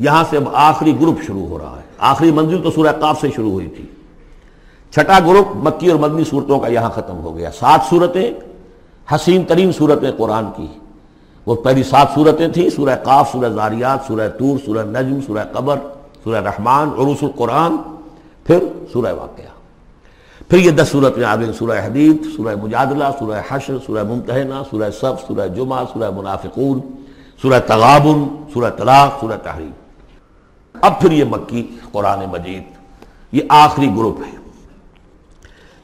یہاں سے اب آخری گروپ شروع ہو رہا ہے۔ آخری منزل تو سورہ قاف سے شروع ہوئی تھی۔ چھٹا گروپ مکی اور مدنی صورتوں کا یہاں ختم ہو گیا۔ سات صورتیں حسین ترین صورتیں قرآن کی۔ وہ پہلی سات صورتیں تھیں، سورہ قاف، سورہ زاریات، سورہ تور سورہ نجم، سورہ قبر، سورہ رحمان، عروس القرآن، پھر سورہ واقعہ۔ پھر یہ دس صورتیں آ گئیں، سورہ حدید، سورہ مجادلہ، سورہ حشر، سورہ ممتحنہ، سورہ صف، سورہ جمعہ، سورہ منافقون، سورہ تغابن، سورہ طلاق، سورہ تحریم۔ اب پھر یہ مکی قرآن مجید، یہ آخری گروپ ہے۔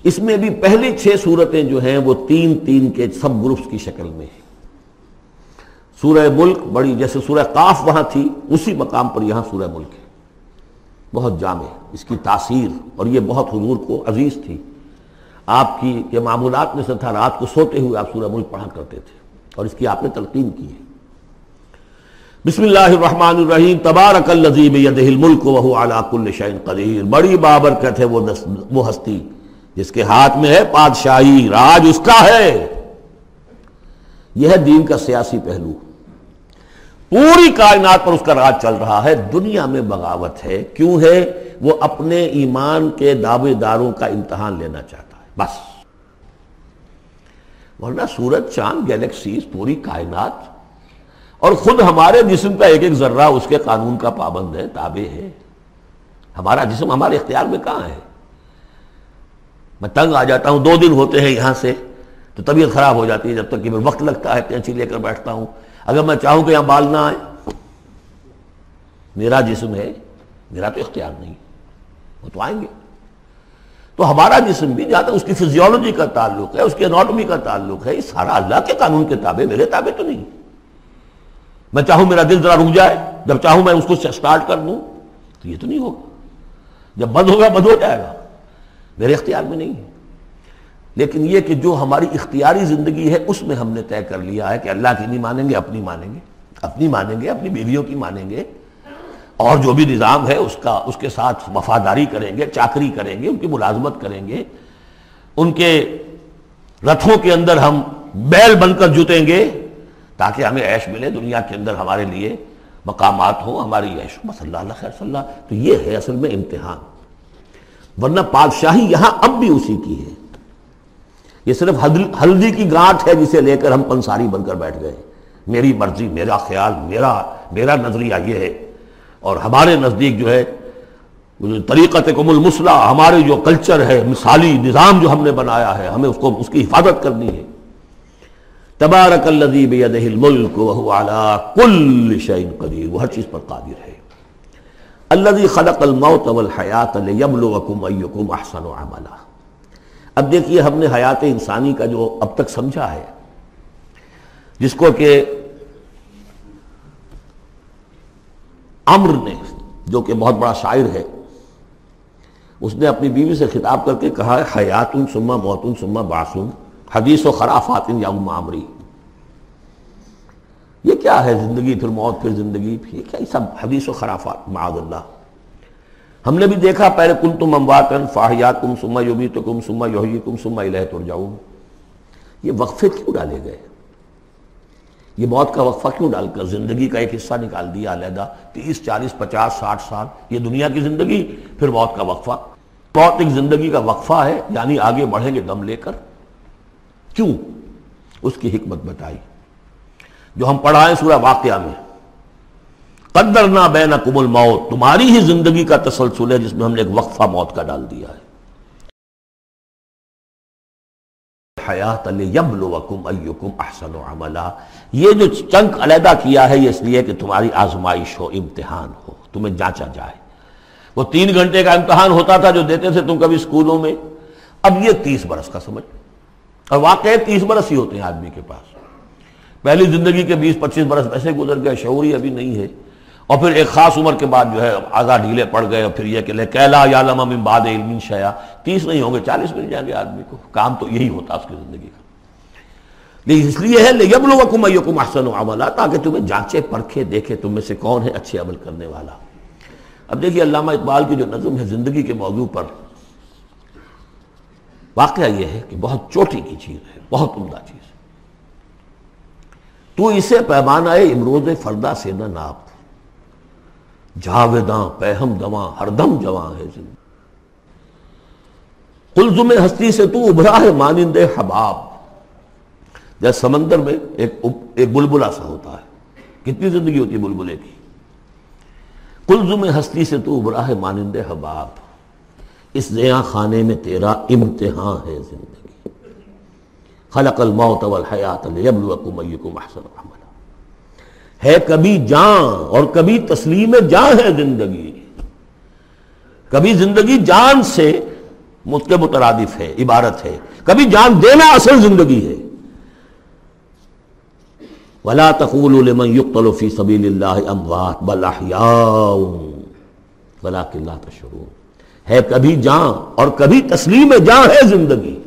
اس میں بھی پہلی چھ صورتیں جو ہیں وہ تین تین کے سب گروپس کی شکل میں ہیں۔ سورہ ملک بڑی، جیسے سورہ قاف وہاں تھی، اسی مقام پر یہاں سورہ ملک ہے۔ بہت جامع اس کی تاثیر، اور یہ بہت حضور کو عزیز تھی۔ آپ کی یہ معمولات میں سے تھا، رات کو سوتے ہوئے آپ سورہ ملک پڑھا کرتے تھے، اور اس کی آپ نے تلقین کی ہے۔ بسم اللہ الرحمن الرحیم، تبارک الملک وہو علا کل شعین قدیر۔ بڑی بابرکت ہے وہ وہ ہستی، جس کے ہاتھ میں ہے پادشاہی، راج اس کا ہے۔ یہ ہے دین کا سیاسی پہلو۔ پوری کائنات پر اس کا راج چل رہا ہے، دنیا میں بغاوت ہے۔ کیوں ہے؟ وہ اپنے ایمان کے دعوے داروں کا امتحان لینا چاہتا ہے۔ بس۔ ورنہ سورج، چاند گیلیکسیز پوری کائنات اور خود ہمارے جسم کا ایک ایک ذرہ اس کے قانون کا پابند ہے، تابع ہے۔ ہمارا جسم ہمارے اختیار میں کہاں ہے؟ میں تنگ آ جاتا ہوں، دو دن ہوتے ہیں یہاں سے تو طبیعت خراب ہو جاتی ہے جب تک کہ میں وقت لگتا ہے کینچی لے کر بیٹھتا ہوں۔ اگر میں چاہوں کہ یہاں بال نہ آئے، میرا جسم ہے، میرا تو اختیار نہیں، وہ تو آئیں گے۔ تو ہمارا جسم بھی جہاں تک اس کی فزیولوجی کا تعلق ہے، اس کی اناٹمی کا تعلق ہے، یہ سارا اللہ کے قانون کے تابع، میرے تابع تو نہیں۔ میں چاہوں میرا دل ذرا رک جائے، جب چاہوں میں اس کو سٹارٹ کر دوں، تو یہ تو نہیں ہوگا۔ جب بند ہوگا بند ہو جائے گا۔ میرے اختیار میں نہیں ہے۔ لیکن یہ کہ جو ہماری اختیاری زندگی ہے، اس میں ہم نے طے کر لیا ہے کہ اللہ کی نہیں مانیں گے، اپنی مانیں گے۔ اپنی مانیں گے، اپنی بیویوں کی مانیں گے۔ اور جو بھی نظام ہے، اس کا، اس کے ساتھ وفاداری کریں گے، چاکری کریں گے، ان کی ملازمت کریں گے۔ ان کے رتھوں کے اندر ہم بیل بن کر جوتیں گے تاکہ ہمیں عیش ملے دنیا کے اندر ہمارے لیے مقامات ہوں، ہماری عیش بس اللہ اللہ خیر، صلی اللہ۔ تو یہ ہے اصل میں امتحان۔ ورنہ بادشاہی یہاں اب بھی اسی کی ہے۔ یہ صرف ہلدی کی گانٹ ہے جسے لے کر ہم پنساری بن کر بیٹھ گئے۔ میری مرضی، میرا خیال، میرا میرا نظریہ یہ ہے۔ اور ہمارے نزدیک جو ہے طریقت کم المسلح ہمارے جو کلچر ہے، مثالی نظام جو ہم نے بنایا ہے، ہمیں اس کو، اس کی حفاظت کرنی ہے۔ تبارک بیدہ الملک کل شعین قدیر، وہ ہر چیز پر قادر ہے۔ الذي خلق الموت والحیات لیبلوکم ایکم احسن عملا۔ اب دیکھیے، ہم نے حیات انسانی کا جو اب تک سمجھا ہے، جس کو کہ امر نے، جو کہ بہت بڑا شاعر ہے، اس نے اپنی بیوی سے خطاب کر کے کہا حیات سما موتن سما باسن حدیث و خرافات یا عمری۔ یہ کیا ہے زندگی پھر موت پھر زندگی؟ پھر یہ کیا یہ سب حدیث و خرافات؟ معاذ اللہ۔ ہم نے بھی دیکھا پہلے کن تم امواتن فاہیات کم سما یوبی تو کم سما یوہی کم سما الہ یہ وقفے کیوں ڈالے گئے؟ یہ موت کا وقفہ کیوں ڈال کر زندگی کا ایک حصہ نکال دیا علیحدہ؟ تیس، چالیس، پچاس، ساٹھ سال، یہ دنیا کی زندگی، پھر موت کا وقفہ۔ موت ایک زندگی کا وقفہ ہے یعنی آگے بڑھیں گے دم لے کر۔ کیوں اس کی حکمت بتائی؟ جو ہم پڑھائیں سورہ واقعہ میں، قدرنا بینکم الموت، تمہاری ہی زندگی کا تسلسل ہے جس میں ہم نے ایک وقفہ موت کا ڈال دیا ہے۔ حیات لیبلوکم ایکم احسن عملا۔ یہ جو چنک علیحدہ کیا ہے، یہ اس لیے کہ تمہاری آزمائش ہو، امتحان ہو، تمہیں جانچا جائے۔ وہ تین گھنٹے کا امتحان ہوتا تھا جو دیتے تھے تم کبھی اسکولوں میں۔ اب یہ تیس برس کا سمجھ۔ اور واقعی تیس برس ہی ہوتے ہیں آدمی کے پاس۔ پہلی زندگی کے بیس پچیس برس ویسے گزر گئے، شعوری ابھی نہیں ہے۔ اور پھر ایک خاص عمر کے بعد جو ہے آزاد ڈھیلے پڑ گئے اور پھر یہ کہ کیلا یا من بعد علم شیا تیس نہیں ہوں گے، چالیس مل جائیں گے آدمی کو۔ کام تو یہی ہوتا اس کی زندگی کا۔ لیکن اس لیے ہے، لیبلوکم ایکم احسن عملا، تاکہ تمہیں جانچے، پرکھے، دیکھے تم میں سے کون ہے اچھے عمل کرنے والا۔ اب دیکھیے علامہ اقبال کی جو نظم ہے زندگی کے موضوع پر واقعہ یہ ہے کہ بہت چوٹی کی چیز ہے، بہت عمدہ چیز۔ تو اسے پیمانہ امروز فردہ سے نہ ناپ۔ جاویداں پہم دواں ہر دم جواں ہے زندگی کلزم ہستی سے تو ابھرا ہے مانند حباب۔ جیسے سمندر میں ایک ایک بلبلا سا ہوتا ہے۔ کتنی زندگی ہوتی ہے بلبلے کی؟ کلزم ہستی سے تو ابھرا ہے مانند حباب۔ اس نیا خانے میں تیرا امتحان ہے زندگی۔ خلق الموت والحیات لیبلوکم ایکم احسن عملا۔ ہے کبھی جان اور کبھی تسلیم جان ہے زندگی۔ کبھی زندگی جان سے کے مترادف ہے، عبارت ہے۔ کبھی جان دینا اصل زندگی ہے۔ ولا تقول لمن يقتل في سبيل الله اموات بل احياء ولكن لا تشعرون۔ ہے کبھی جان اور کبھی تسلیم جان ہے زندگی۔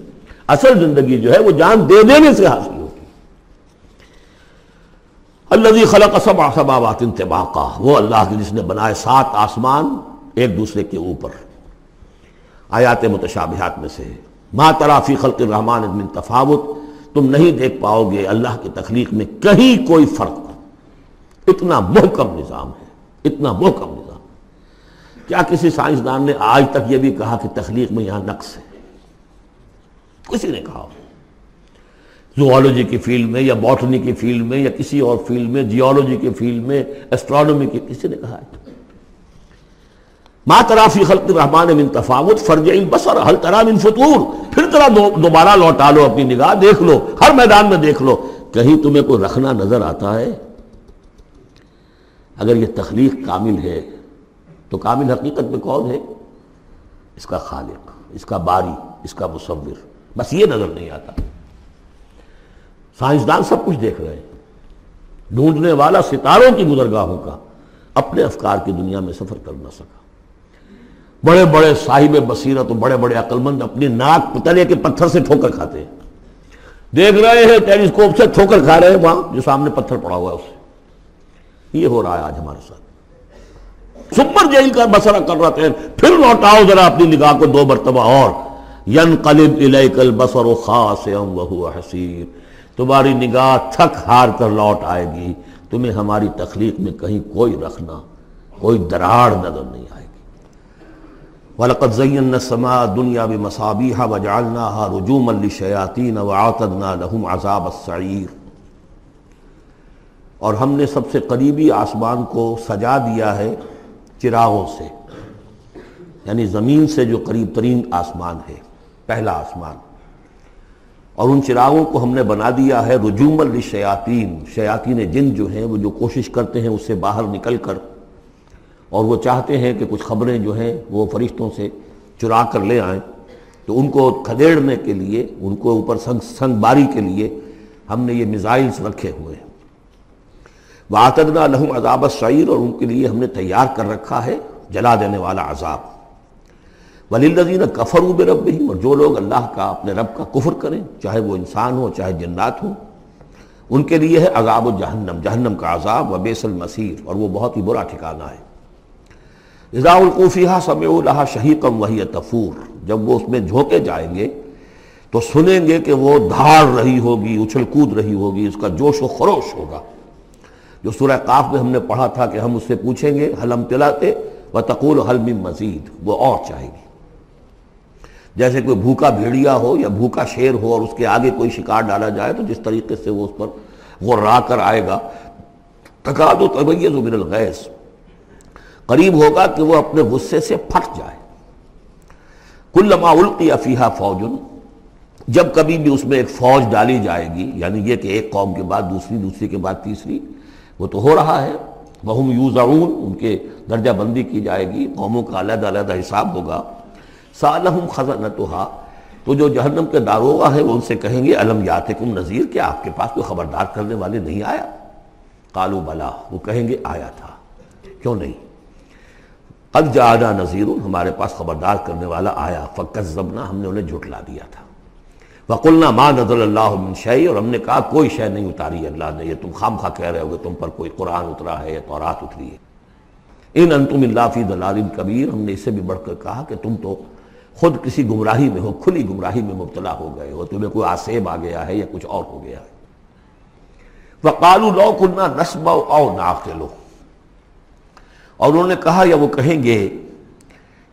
اصل زندگی جو ہے وہ جان دے دینے سے حاصل ہوگی الذي خلق سبع سماوات انطباقا وہ اللہ جس نے بنائے سات آسمان ایک دوسرے کے اوپر۔ آیات متشابہات میں سے، ما ترافی خلق الرحمن من تفاوت، تم نہیں دیکھ پاؤ گے اللہ کی تخلیق میں کہیں کوئی فرق۔ اتنا محکم نظام ہے، اتنا محکم نظام۔ کیا کسی سائنسدان نے آج تک یہ بھی کہا کہ تخلیق میں یہاں نقص ہے؟ کسی نے کہا۔ زوالوجی کی فیلڈ میں یا باٹنی کی فیلڈ میں یا کسی اور فیلڈ میں جیولوجی کی فیلڈ میں ایسٹرانومی کی، کسی نے کہا ہے؟ ما ترافی خلق الرحمن من تفاوت فرج البصر حل ترا من فطور؟ پھر طرح دوبارہ لوٹا لو اپنی نگاہ، دیکھ لو، ہر میدان میں دیکھ لو۔ کہیں تمہیں کوئی رکھنا نظر آتا ہے؟ اگر یہ تخلیق کامل ہے تو کامل حقیقت میں کون ہے؟ اس کا خالق، اس کا باری، اس کا مصور۔ بس یہ نظر نہیں آتا۔ سائنسدان سب کچھ دیکھ رہے ہیں۔ ڈھونڈنے والا ستاروں کی گزرگاہوں کا اپنے افکار کی دنیا میں سفر کر نہ سکا۔ بڑے بڑے صاحب بصیرت بڑے بڑے عقلمند اپنی ناک پتلے کے پتھر سے ٹھوکر کھاتے ہیں۔ دیکھ رہے ہیں، ٹیلیسکوپ سے ٹھوکر کھا رہے ہیں وہاں، جو سامنے پتھر پڑا ہوا ہے اسے یہ ہو رہا ہے آج ہمارے ساتھ۔ سپر جیل کا بسرا کر رہے ہیں پھر لوٹاؤ ذرا اپنی نگاہ کو دو مرتبہ اور۔ ین قلب الکل بسر و حسیر۔ تمہاری نگاہ تھک ہار کر لوٹ آئے گی۔ تمہیں ہماری تخلیق میں کہیں کوئی رکھنا، کوئی دراڑ نظر نہیں آئے گی۔ وَلَقَدْ زَيَّنَّ السَّمَاءَ الدُّنْيَا بِمَصَابِيحَ وَجَعَلْنَاهَا رُجُومًا لِلشَّيَاطِينَ وَعَاقَدْنَا لَهُمْ عَذَابَ السَّعِيرِ۔ اور ہم نے سب سے قریبی آسمان کو سجا دیا ہے۔ چراغوں سے یعنی زمین سے جو قریب ترین آسمان ہے، پہلا آسمان۔ اور ان چراغوں کو ہم نے بنا دیا ہے رجوم للشیاطین۔ شیاطین جن جو ہیں، وہ جو کوشش کرتے ہیں اس سے باہر نکل کر، اور وہ چاہتے ہیں کہ کچھ خبریں جو ہیں وہ فرشتوں سے چرا کر لے آئیں۔ تو ان کو کھدیڑنے کے لیے، ان کو اوپر سنگ سنگ باری کے لیے ہم نے یہ میزائلس رکھے ہوئے ہیں۔ واطدنا لہم عذاب السعیر اور ان کے لیے ہم نے تیار کر رکھا ہے جلا دینے والا عذاب۔ ولی الزین کفر و رب اور جو لوگ اللہ کا اپنے رب کا کفر کریں، چاہے وہ انسان ہو چاہے جنات ہوں، ان کے لیے ہے عذاب و جہنم جہنم کا عذاب و بیس المسیر اور وہ بہت ہی برا ٹھکانہ ہے۔ رضا القوفیہ سمع الحا شہیقم وہی تفور۔ جب وہ اس میں جھونکے جائیں گے، تو سنیں گے کہ وہ دھاڑ رہی ہوگی، اچھل کود رہی ہوگی، اس کا جوش و خروش ہوگا۔ جو سورہ قاف میں ہم نے پڑھا تھا کہ ہم اس سے پوچھیں گے حلم تلاتے؟ و تقول حلم مزید، وہ اور چاہے گی۔ جیسے کوئی بھوکا بھیڑیا ہو یا بھوکا شیر ہو اور اس کے آگے کوئی شکار ڈالا جائے، تو جس طریقے سے وہ اس پر غرا کر آئے گا، تقاد و طبیعت و الغیث قریب ہوگا کہ وہ اپنے غصے سے پھٹ جائے۔ کل القی افیہ فوجن جب کبھی بھی اس میں ایک فوج ڈالی جائے گی یعنی یہ کہ ایک قوم کے بعد دوسری دوسری کے بعد تیسری وہ تو ہو رہا ہے۔ بہم یوزعون، ان کے درجہ بندی کی جائے گی۔ قوموں کا علیحدہ علیحدہ حساب ہوگا۔ سالحم خزنتہا، تو جو جہنم کے داروغہ ہے وہ ان سے کہیں گے علم یاتکم نذیر، کیا آپ کے پاس کوئی خبردار کرنے والے نہیں آیا؟ قالو بلا۔ وہ کہیں گے، آیا تھا۔ کیوں نہیں؟ قد جادا نذیر، ہمارے پاس خبردار کرنے والا آیا۔ فقت زبنا ہم نے انہیں جھٹلا دیا تھا۔ وقلنا ما نظر اللہ من شعی اور ہم نے کہا کوئی شے نہیں اتاری اللہ نے، یہ تم خام خواہ کہہ رہے ہو تم پر کوئی قرآن اترا ہے یا تورات اتری ہے۔ ان انتم اللہ فی دلال کبیر، ہم نے اس سے بھی بڑھ کر کہا کہ تم تو خود کسی گمراہی میں ہو، کھلی گمراہی میں مبتلا ہو گئے ہو، تمہیں کوئی آسیب آ گیا ہے یا کچھ اور ہو گیا ہے۔ وقالو لو نسب او ناقلو اور انہوں نے کہا، یا وہ کہیں گے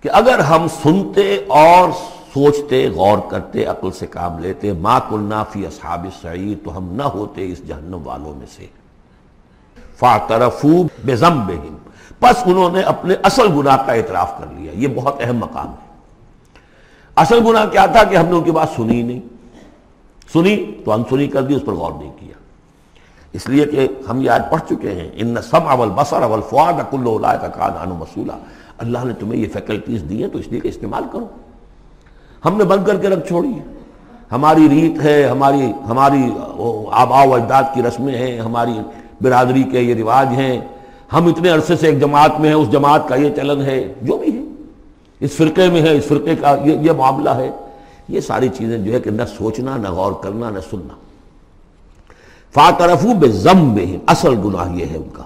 کہ اگر ہم سنتے اور سوچتے، غور کرتے، عقل سے کام لیتے، ما کلنا فی اصحاب سعید تو ہم نہ ہوتے اس جہنم والوں میں سے۔ فاترفو بزمبہم پس انہوں نے اپنے اصل گناہ کا اعتراف کر لیا۔ یہ بہت اہم مقام ہے۔ اصل گناہ کیا تھا کہ ہم نے ان کی بات سنی نہیں۔ سنی تو انسنی کر دی، اس پر غور نہیں کیا۔ اس لیے کہ ہم یہ آج پڑھ چکے ہیں۔ ان سم اول بسر اول فواد کل کا کان مسولہ اللہ نے تمہیں یہ فیکلٹیز دی ہیں، تو اس لیے کہ استعمال کرو۔ ہم نے بند کر کے رکھ چھوڑی ہے۔ ہماری ریت ہے، ہماری ہماری آبا و اجداد کی رسمیں ہیں، ہماری برادری کے یہ رواج ہیں۔ ہم اتنے عرصے سے ایک جماعت میں ہیں، اس جماعت کا یہ چلن ہے، جو بھی ہے۔ اس فرقے میں ہے، اس فرقے کا یہ یہ معاملہ ہے۔ یہ ساری چیزیں جو ہے کہ نہ سوچنا، نہ غور کرنا، نہ سننا۔ فاترفو بے ضم بے اصل گناہ یہ ہے ان کا۔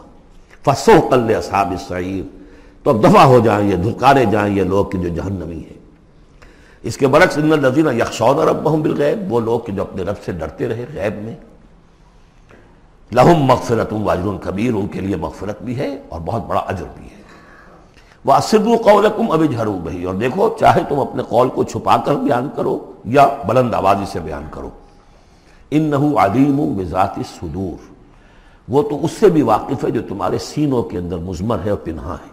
فسو قل اصحاب سعیر تو اب دفع ہو جائیں، یہ دھکارے جائیں، یہ لوگ کہ جو جہنمی ہیں۔ اس کے برعکس ان الذین یخشون ربهم بالغیب، وہ لوگ کہ جو اپنے رب سے ڈرتے رہے غیب میں۔ لہم مغفرت واجر کبیر، ان کے لیے مغفرت بھی ہے اور بہت بڑا اجر بھی ہے۔ وہ اسد القولکم اب جھرو بھائی اور دیکھو، چاہے تم اپنے قول کو چھپا کر بیان کرو یا بلند آبادی سے بیان کرو۔ ان نحو علیم بذات صدور وہ تو اس سے بھی واقف ہے جو تمہارے سینوں کے اندر مزمر ہے اور پنہا ہے۔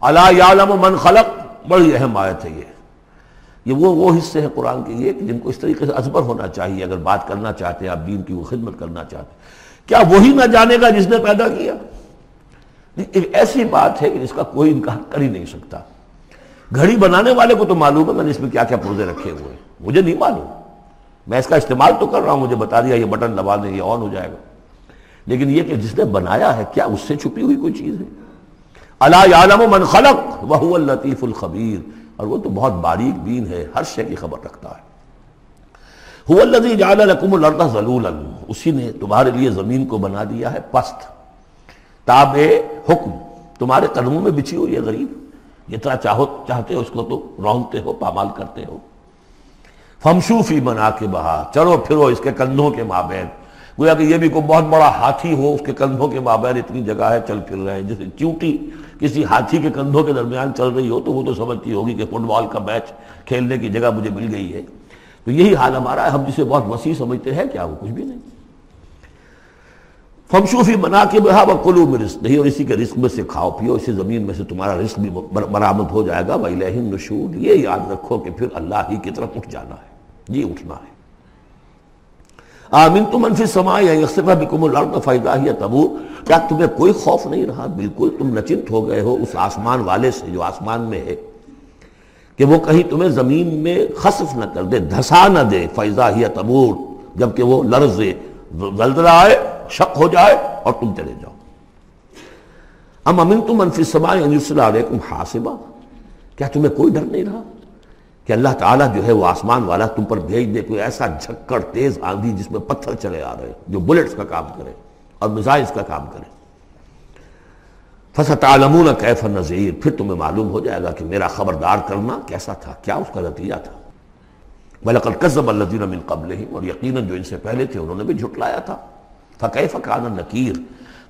اللہ یعلم من خلق، بڑی اہم آیت ہے یہ۔ یہ وہ وہ حصے ہیں قرآن کے یہ کہ جن کو اس طریقے سے ازبر ہونا چاہیے، اگر بات کرنا چاہتے ہیں، آپ دین کی وہ خدمت کرنا چاہتے ہیں۔ کیا وہی نہ جانے گا جس نے پیدا کیا؟ ایک ایسی بات ہے کہ جس کا کوئی انکار کر ہی نہیں سکتا۔ گھڑی بنانے والے کو تو معلوم ہے میں نے اس میں کیا کیا پرزے رکھے ہوئے ہیں۔ مجھے نہیں معلوم۔ میں اس کا استعمال تو کر رہا ہوں، مجھے بتا دیا یہ بٹن دبا دیں، یہ آن ہو جائے گا۔ لیکن یہ کہ جس نے بنایا ہے، کیا اس سے چھپی ہوئی کوئی چیز ہے؟ اللہ عالم من خلق وہ الطیف الخبیر۔ اور وہ تو بہت باریک بین ہے، ہر شے کی خبر رکھتا ہے۔ هو الذي جعل لكم الارض ذلولا۔ اسی نے تمہارے لیے زمین کو بنا دیا ہے، پست۔ تاب حکم، تمہارے قدموں میں بچھی ہوئی ہے غریب۔ جتنا چاہو، چاہتے ہو، اس کو تو رونتے ہو، پامال کرتے ہو۔ فمشوفی بنا کے بہا چلو پھرو اس کے کندھوں کے مابین۔ گویا کہ یہ بھی کوئی بہت بڑا ہاتھی ہو، اس کے کندھوں کے مابین، اتنی جگہ ہے، چل پھر رہے ہیں۔ جیسے چونٹی کسی ہاتھی کے کندھوں کے درمیان چل رہی ہو تو وہ تو سمجھتی ہوگی کہ فٹ بال کا میچ کھیلنے کی جگہ مجھے مل گئی ہے۔ تو یہی حال ہمارا ہے۔ ہم جسے بہت وسیع سمجھتے ہیں، کیا وہ کچھ بھی نہیں۔ فمشوفی بنا کے بہا وہ کلو میں رزق۔ نہیں، اور اسی کے رزق میں سے کھاؤ، پیو۔ اسی زمین میں سے تمہارا رزق بھی برآمد ہو جائے گا۔ وَإِلَيْهِ النُّشُورِ۔ یہ یاد رکھو کہ پھر اللہ ہی کی طرف اٹھ جانا ہے۔ یہ اٹھنا ہے۔ آمین تم انفی سما یا یکسفہ بکم الارض فائدہ ہی تبو کیا تمہیں کوئی خوف نہیں رہا؟ بالکل تم نچنت ہو گئے ہو اس آسمان والے سے جو آسمان میں ہے۔ کہ وہ کہیں تمہیں زمین میں خصف نہ کر دے، دھسا نہ دے فیضا ہی تبور۔ جبکہ وہ لرزے زلزلہ آئے شک ہو جائے اور تم چلے جاؤ۔ ام امن تم انفی سمائے علیکم حاسبہ کیا تمہیں کوئی ڈر نہیں رہا؟ کہ اللہ تعالیٰ جو ہے وہ آسمان والا تم پر بھیج دے کوئی ایسا جھکڑ تیز آندھی جس میں پتھر چلے آ رہے جو بلٹس کا کام کرے اور مزائز کا کام کرے۔ فسط عالمون کیف نظیر پھر تمہیں معلوم ہو جائے گا کہ میرا خبردار کرنا کیسا تھا، کیا اس کا نتیجہ تھا۔ بلکل قزب الدین من قبل اور یقیناً جو ان سے پہلے تھے انہوں نے بھی جھٹلایا تھا۔ فقہ فقان نکیر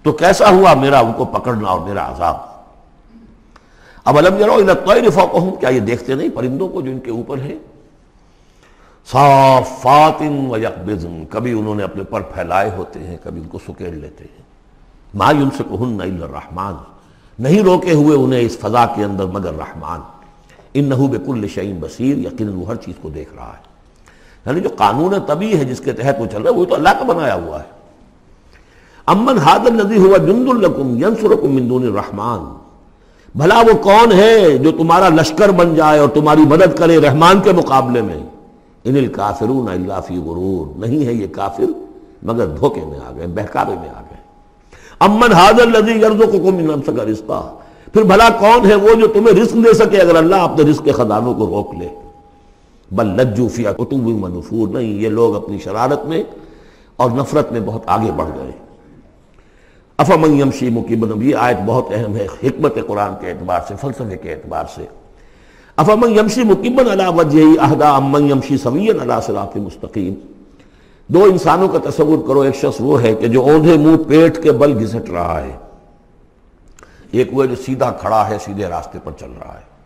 تو کیسا ہوا میرا ان کو پکڑنا اور میرا عذاب؟ اب علم الطیر فوقہم، کیا یہ دیکھتے نہیں پرندوں کو جو ان کے اوپر ہے صافات و یقبزن کبھی انہوں نے اپنے پر پھیلائے ہوتے ہیں، کبھی ان کو سکیڑ لیتے ہیں۔ ما یمسکہن الا الرحمن، نہیں روکے ہوئے انہیں اس فضا کے اندر مگر رحمان۔ انہو بکل شعین بصیر، یقیناً وہ ہر چیز کو دیکھ رہا ہے۔ یعنی جو قانون طبی ہے جس کے تحت وہ چل رہا ہے، وہ تو اللہ کا بنایا ہوا ہے۔ امن حاد الذی ہوا جند الکم ینصرکم من دون الرحمن۔ بھلا وہ کون ہے جو تمہارا لشکر بن جائے اور تمہاری مدد کرے رحمان کے مقابلے میں؟ ان الکافرون الا فی غرور۔ نہیں ہے یہ کافر، مگر دھوکے میں آ گئے بہکارے میں آ گئے۔ امن حاضر لذی یرزقکم من امسک رزقا۔ پھر بھلا کون ہے وہ جو تمہیں رزق دے سکے اگر اللہ اپنے رزق کے خزانوں کو روک لے؟ بل لجو فی کتب منفور نہیں، یہ لوگ اپنی شرارت میں اور نفرت میں بہت آگے بڑھ گئے۔ افمن یمشی مکیبن یہ آیت بہت اہم ہے، حکمت قرآن کے اعتبار سے، فلسفے کے اعتبار سے۔ افمن یمشی مکیبن علا وجہ اہدا امن یمشی سوین علا صراط مستقیم۔ دو انسانوں کا تصور کرو، ایک شخص وہ ہے کہ جو اوندھے منہ پیٹ کے بل گھسٹ رہا ہے۔ ایک وہ جو سیدھا کھڑا ہے، سیدھے راستے پر چل رہا ہے۔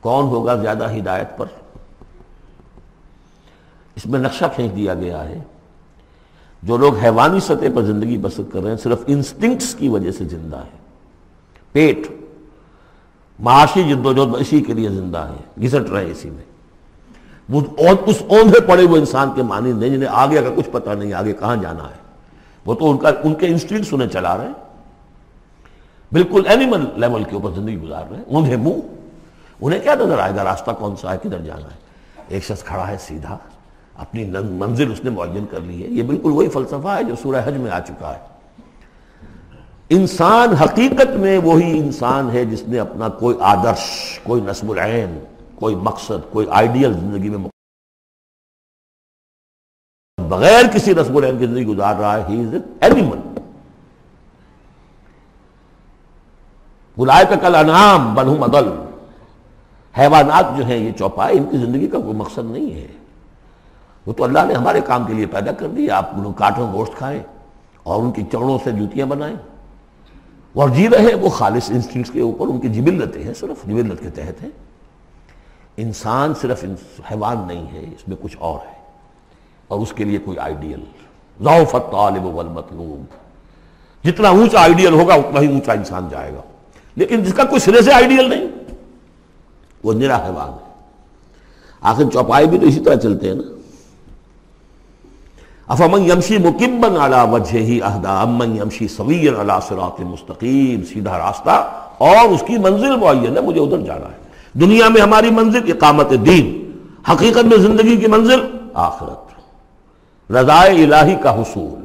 کون ہوگا زیادہ ہدایت پر؟ اس میں نقشہ کھینچ دیا گیا ہے۔ جو لوگ حیوانی سطح پر زندگی بسر کر رہے ہیں، صرف انسٹنکٹس کی وجہ سے زندہ ہے پیٹ، معاشی جد و جہد اسی کے لیے زندہ ہے گھسٹ رہے اسی میں۔ وہ اس اوندھے پڑے وہ انسان کے معنی نہیں، جنہیں آگے کا کچھ پتہ نہیں، آگے کہاں جانا ہے۔ وہ تو ان کا، ان کے انسٹنکٹس انہیں چلا رہے ہیں۔ بالکل اینیمل لیول کے اوپر زندگی گزار رہے ہیں۔ اوندھے منہ، انہیں کیا نظر آئے گا؟ راستہ کون سا ہے؟ کدھر جانا ہے؟ ایک شخص کھڑا ہے سیدھا۔ اپنی منزل اس نے معین کر لی ہے۔ یہ بالکل وہی فلسفہ ہے جو سورہ حج میں آ چکا ہے۔ انسان حقیقت میں وہی انسان ہے جس نے اپنا کوئی آدرش، کوئی نصب العین، کوئی مقصد، کوئی آئیڈیل زندگی میں بغیر کسی نصب العین کی زندگی گزار رہا ہے۔ ہی از اینیمل بلائے کا کل انعام بنہم عدل حیوانات جو ہیں یہ چوپائے ان کی زندگی کا کوئی مقصد نہیں ہے۔ وہ تو اللہ نے ہمارے کام کے لیے پیدا کر دی، آپ انہوں کاٹوں گوشت کھائیں اور ان کی چڑوں سے جوتیاں بنائیں۔ اور جی رہے، وہ خالص انسٹنکٹس کے اوپر ان کی جبلتیں ہیں، صرف جبلت کے تحت ہیں۔ انسان صرف حیوان نہیں ہے، اس میں کچھ اور ہے۔ اور اس کے لیے کوئی آئیڈیل ضعف الطالب والمطلوب۔ جتنا اونچا آئیڈیل ہوگا، اتنا ہی اونچا انسان جائے گا۔ لیکن جس کا کوئی سرے سے آئیڈیل نہیں، وہ نرا حیوان ہے۔ آخر چوپائے بھی تو اسی طرح چلتے ہیں نا۔ افمن یمشی مکمبن علی وجہ ہی اہدا، امن یمشی سویر علی صراط مستقیم، سیدھا راستہ، اور اس کی منزل معین ہے، مجھے ادھر جانا ہے۔ دنیا میں ہماری منزل اقامت دین، حقیقت میں زندگی کی منزل آخرت۔ رضائے الہی کا حصول۔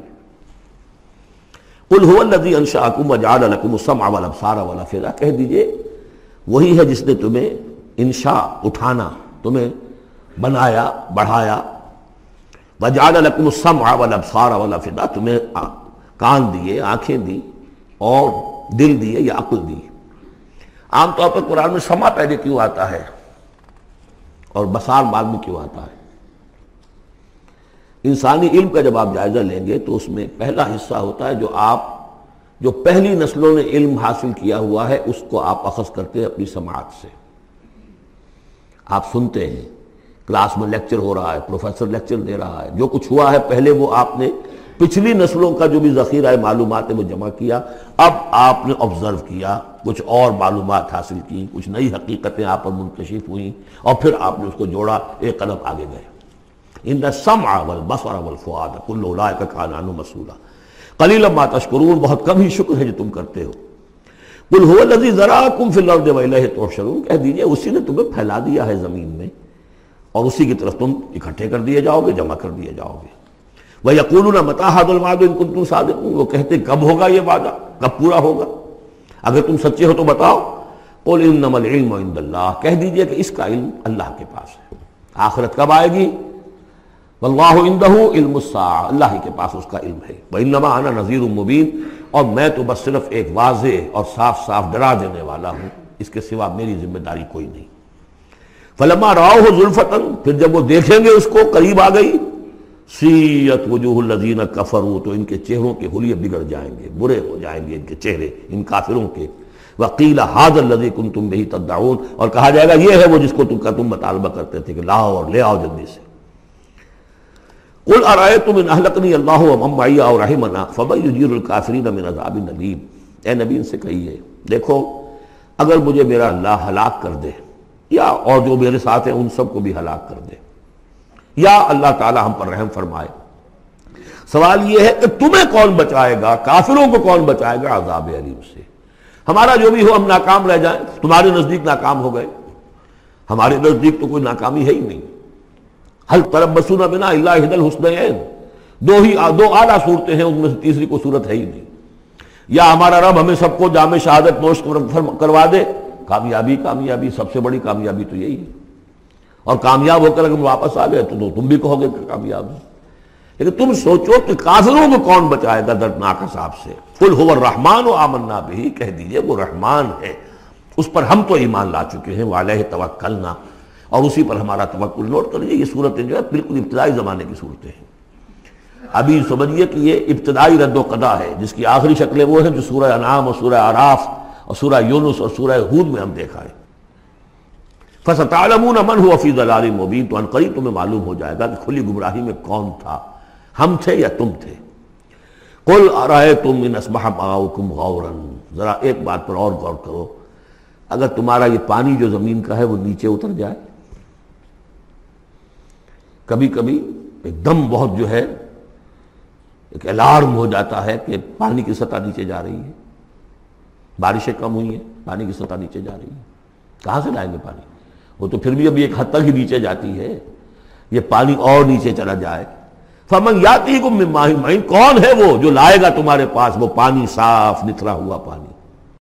قل هو الذي انشاكم وجعل لكم السمع والابصار والافئده کہہ دیجیے، وہی ہے جس نے تمہیں انشاء اٹھانا، تمہیں بنایا، بڑھایا وجعل لكم السمع والابصار والافئده تمہیں کان دیے، آنکھیں دی اور دل دیے یا عقل دی عام طور پر قرآن میں سما پہلے کیوں آتا ہے اور بسار بعد میں کیوں آتا ہے؟ انسانی علم کا جب آپ جائزہ لیں گے تو اس میں پہلا حصہ ہوتا ہے جو آپ جو پہلی نسلوں نے علم حاصل کیا ہوا ہے، اس کو آپ اخذ کرتے ہیں اپنی سماعت سے۔ آپ سنتے ہیں۔ کلاس میں لیکچر ہو رہا ہے، پروفیسر لیکچر دے رہا ہے۔ جو کچھ ہوا ہے، پہلے وہ آپ نے پچھلی نسلوں کا جو بھی ذخیرہ ہے، معلومات ہے وہ جمع کیا، اب آپ نے آبزرو کیا، کچھ اور معلومات حاصل کی، کچھ نئی حقیقتیں آپ پر منکشف ہوئیں اور پھر آپ نے اس کو جوڑا، ایک قدم آگے گئے۔ ان السمع والبصر والفؤاد كل اولئک کان عنه مسئولا قلیلا ما تشکرون، بہت کم ہی شکر ہے جو تم کرتے ہو۔ قل هو الذي ذراكم في الارض واليه تحشرون کہہ دیجیے، اسی نے تمہیں پھیلا دیا ہے زمین میں۔ اور اسی کی طرف تم اکٹھے کر دیے جاؤ گے، جمع کر دیے جاؤ گے۔ وَيَقُولُونَ مَتَى هَذَا الْوَعْدُ إِن كُنتُمْ صَادِقِينَ وہ کہتے کب ہوگا یہ وعدہ؟ کب پورا ہوگا؟ اگر تم سچے ہو تو بتاؤ۔ قُلْ إِنَّمَا الْعِلْمُ عِندَ اللَّهِ۔ کہہ دیجیے کہ اس کا علم اللہ کے پاس ہے۔ آخرت کب آئے گی؟ واللہ اندہ علم الساعہ اللہ ہی کے پاس اس کا علم ہے۔ وَإِنَّمَا أَنَا نَذِيرٌ مُبِينٌ۔ اور میں تو بس صرف ایک واضح اور صاف صاف ڈرا دینے والا ہوں۔ اس کے سوا میری ذمہ داری کوئی نہیں۔ فلما راؤ ظلفتن پھر جب وہ دیکھیں گے اس کو، قریب آ گئی، سیت وجوہ الذین کفروا، تو ان کے چہروں کے حلیے بگڑ جائیں گے، برے ہو جائیں گے ان کے چہرے، ان کافروں کے۔ وکیل حاضر الذی کنتم بہی تدعون، اور کہا جائے گا، یہ ہے وہ جس کو تم کا تم مطالبہ کرتے تھے کہ لاؤ اور لے آؤ جلدی سے۔ قل ارائیتم ان اہلکنی اللہ و ممعی اور رحمنا فبن یجیر الکافرین من عذاب نلیم اے نبی، ان سے کہیے، دیکھو، اگر مجھے میرا اللہ ہلاک کر دے یا اور جو میرے ساتھ ہیں ان سب کو بھی ہلاک کر دے۔ یا اللہ تعالی ہم پر رحم فرمائے۔ سوال یہ ہے کہ تمہیں کون بچائے گا؟ کافروں کو کون بچائے گا عذاب علیم سے؟ ہمارا جو بھی ہو ہم ناکام رہ جائیں۔ تمہارے نزدیک ناکام ہو گئے۔ ہمارے نزدیک تو کوئی ناکامی ہے ہی نہیں۔ حل طرف بسونا بنا اللہ حد الحسن دو ہی دو اعلیٰ صورتیں ہیں، ان میں سے تیسری کوئی صورت ہے ہی نہیں۔ یا ہمارا رب ہمیں سب کو جامع شہادت نوش کروا دے۔ کامیابی کامیابی، سب سے بڑی کامیابی تو یہی ہے۔ اور کامیاب ہو کر اگر واپس آ گئے تو تم بھی کہو گے کہ کامیاب ہے لیکن تم سوچو کہ کافروں کو کون بچائے گا دردناک حساب سے۔ فل ہو رحمان و آمنا بھی کہہ دیجیے وہ رحمان ہے۔ اس پر ہم تو ایمان لا چکے ہیں۔ والہ توکلنا۔ اور اسی پر ہمارا توقل نوٹ کر لیجیے یہ صورتیں جو ہے بالکل ابتدائی زمانے کی صورتیں ہیں۔ ابھی سمجھیے کہ یہ ابتدائی رد و قدا ہے، جس کی آخری شکلیں وہ ہیں جو سورہ انعام اور سورہ عراف اور سورہ یونس اور سورہ حود میں ہم دیکھا ہے۔ فستعلمون من هو فی ضلال مبین تو انقریب تمہیں معلوم ہو جائے گا کہ کھلی گمراہی میں کون تھا۔ ہم تھے یا تم تھے؟ قل ارائیتم ان اصبح ماؤکم غورا۔ ذرا ایک بات پر اور غور کرو۔ اگر تمہارا یہ پانی جو زمین کا ہے وہ نیچے اتر جائے۔ کبھی کبھی ایک دم بہت جو ہے، ایک الارم ہو جاتا ہے کہ پانی کی سطح نیچے جا رہی ہے۔ بارشیں کم ہوئی ہیں، پانی کی سطح نیچے جا رہی ہے کہاں سے لائیں گے پانی؟ وہ تو پھر بھی ابھی ایک حد تک ہی نیچے جاتی ہے۔ یہ پانی اور نیچے چلا جائے۔ فمن یاتی کو کون ہے وہ جو لائے گا تمہارے پاس؟ وہ پانی، صاف، نتھرا ہوا پانی۔